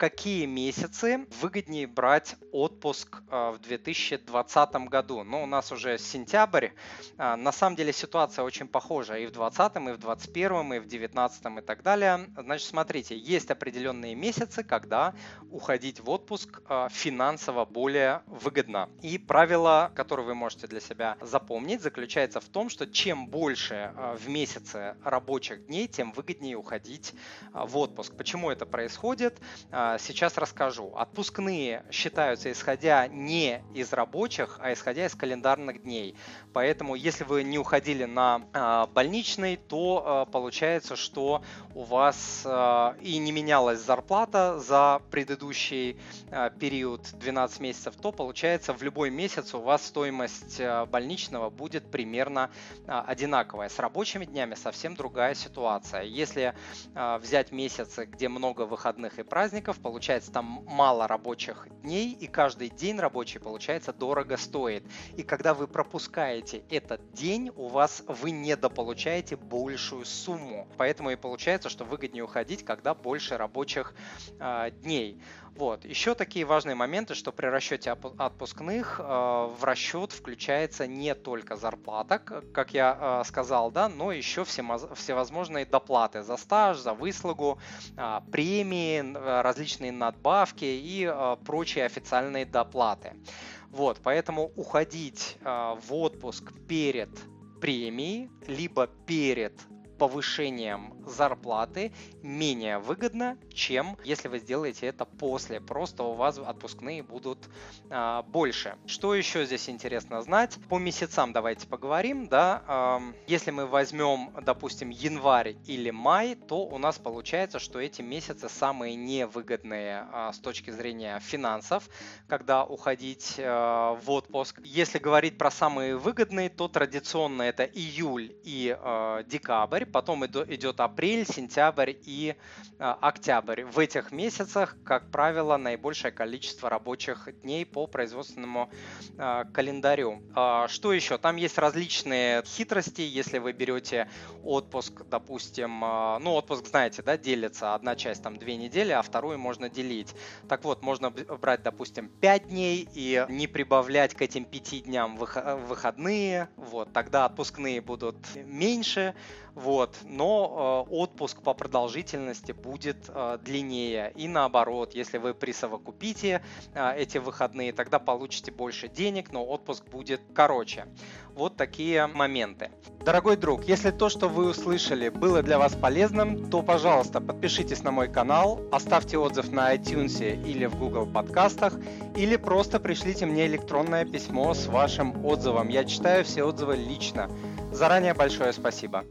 какие месяцы выгоднее брать отпуск в 2020 году? Ну, у нас уже сентябрь. На самом деле ситуация очень похожа и в 2020, и в 2021, и в 2019 и так далее. Значит, смотрите, есть определенные месяцы, когда уходить в отпуск финансово более выгодно. И правило, которое вы можете для себя запомнить, заключается в том, что чем больше в месяце рабочих дней, тем выгоднее уходить в отпуск. Почему это происходит? Сейчас расскажу. Отпускные считаются исходя не из рабочих, а исходя из календарных дней. Поэтому, если вы не уходили на больничный, то получается, что у вас и не менялась зарплата за предыдущий период 12 месяцев, то получается в любой месяц у вас стоимость больничного будет примерно одинаковая. С рабочими днями совсем другая ситуация. Если взять месяцы, где много выходных и праздников, получается там мало рабочих дней, и каждый день рабочий, получается, дорого стоит. И когда вы пропускаете этот день, у вас вы недополучаете большую сумму. Поэтому и получается, что выгоднее уходить, когда больше рабочих э, дней. Вот. Еще такие важные моменты, что при расчете отпускных э, в расчет включается не только зарплата, как я э, сказал, да, но еще всевозможные доплаты за стаж, за выслугу, э, премии, различные надбавки и э, прочие официальные доплаты. Вот, поэтому уходить э, в отпуск перед премией, либо перед повышением зарплаты менее выгодно, чем если вы сделаете это после. Просто у вас отпускные будут а, больше. Что еще здесь интересно знать? По месяцам давайте поговорим. Да? А, если мы возьмем, допустим, январь или май, то у нас получается, что эти месяцы самые невыгодные а, с точки зрения финансов, когда уходить а, в отпуск. Если говорить про самые выгодные, то традиционно это июль и а, декабрь потом идет апрель, сентябрь и а, октябрь. В этих месяцах, как правило, наибольшее количество рабочих дней по производственному а, календарю. А, что еще? Там есть различные хитрости, если вы берете отпуск, допустим, ну отпуск, знаете, да, делится, одна часть там две недели, а вторую можно делить. Так вот, можно брать, допустим, 5 дней и не прибавлять к этим 5 дням выходные, вот, тогда отпускные будут меньше, вот, но э, отпуск по продолжительности будет э, длиннее. И наоборот, если вы присовокупите э, эти выходные, тогда получите больше денег, но отпуск будет короче. Вот такие моменты. Дорогой друг, если то, что вы услышали, было для вас полезным, то, пожалуйста, подпишитесь на мой канал, оставьте отзыв на iTunes или в Google подкастах, или просто пришлите мне электронное письмо с вашим отзывом. Я читаю все отзывы лично. Заранее большое спасибо.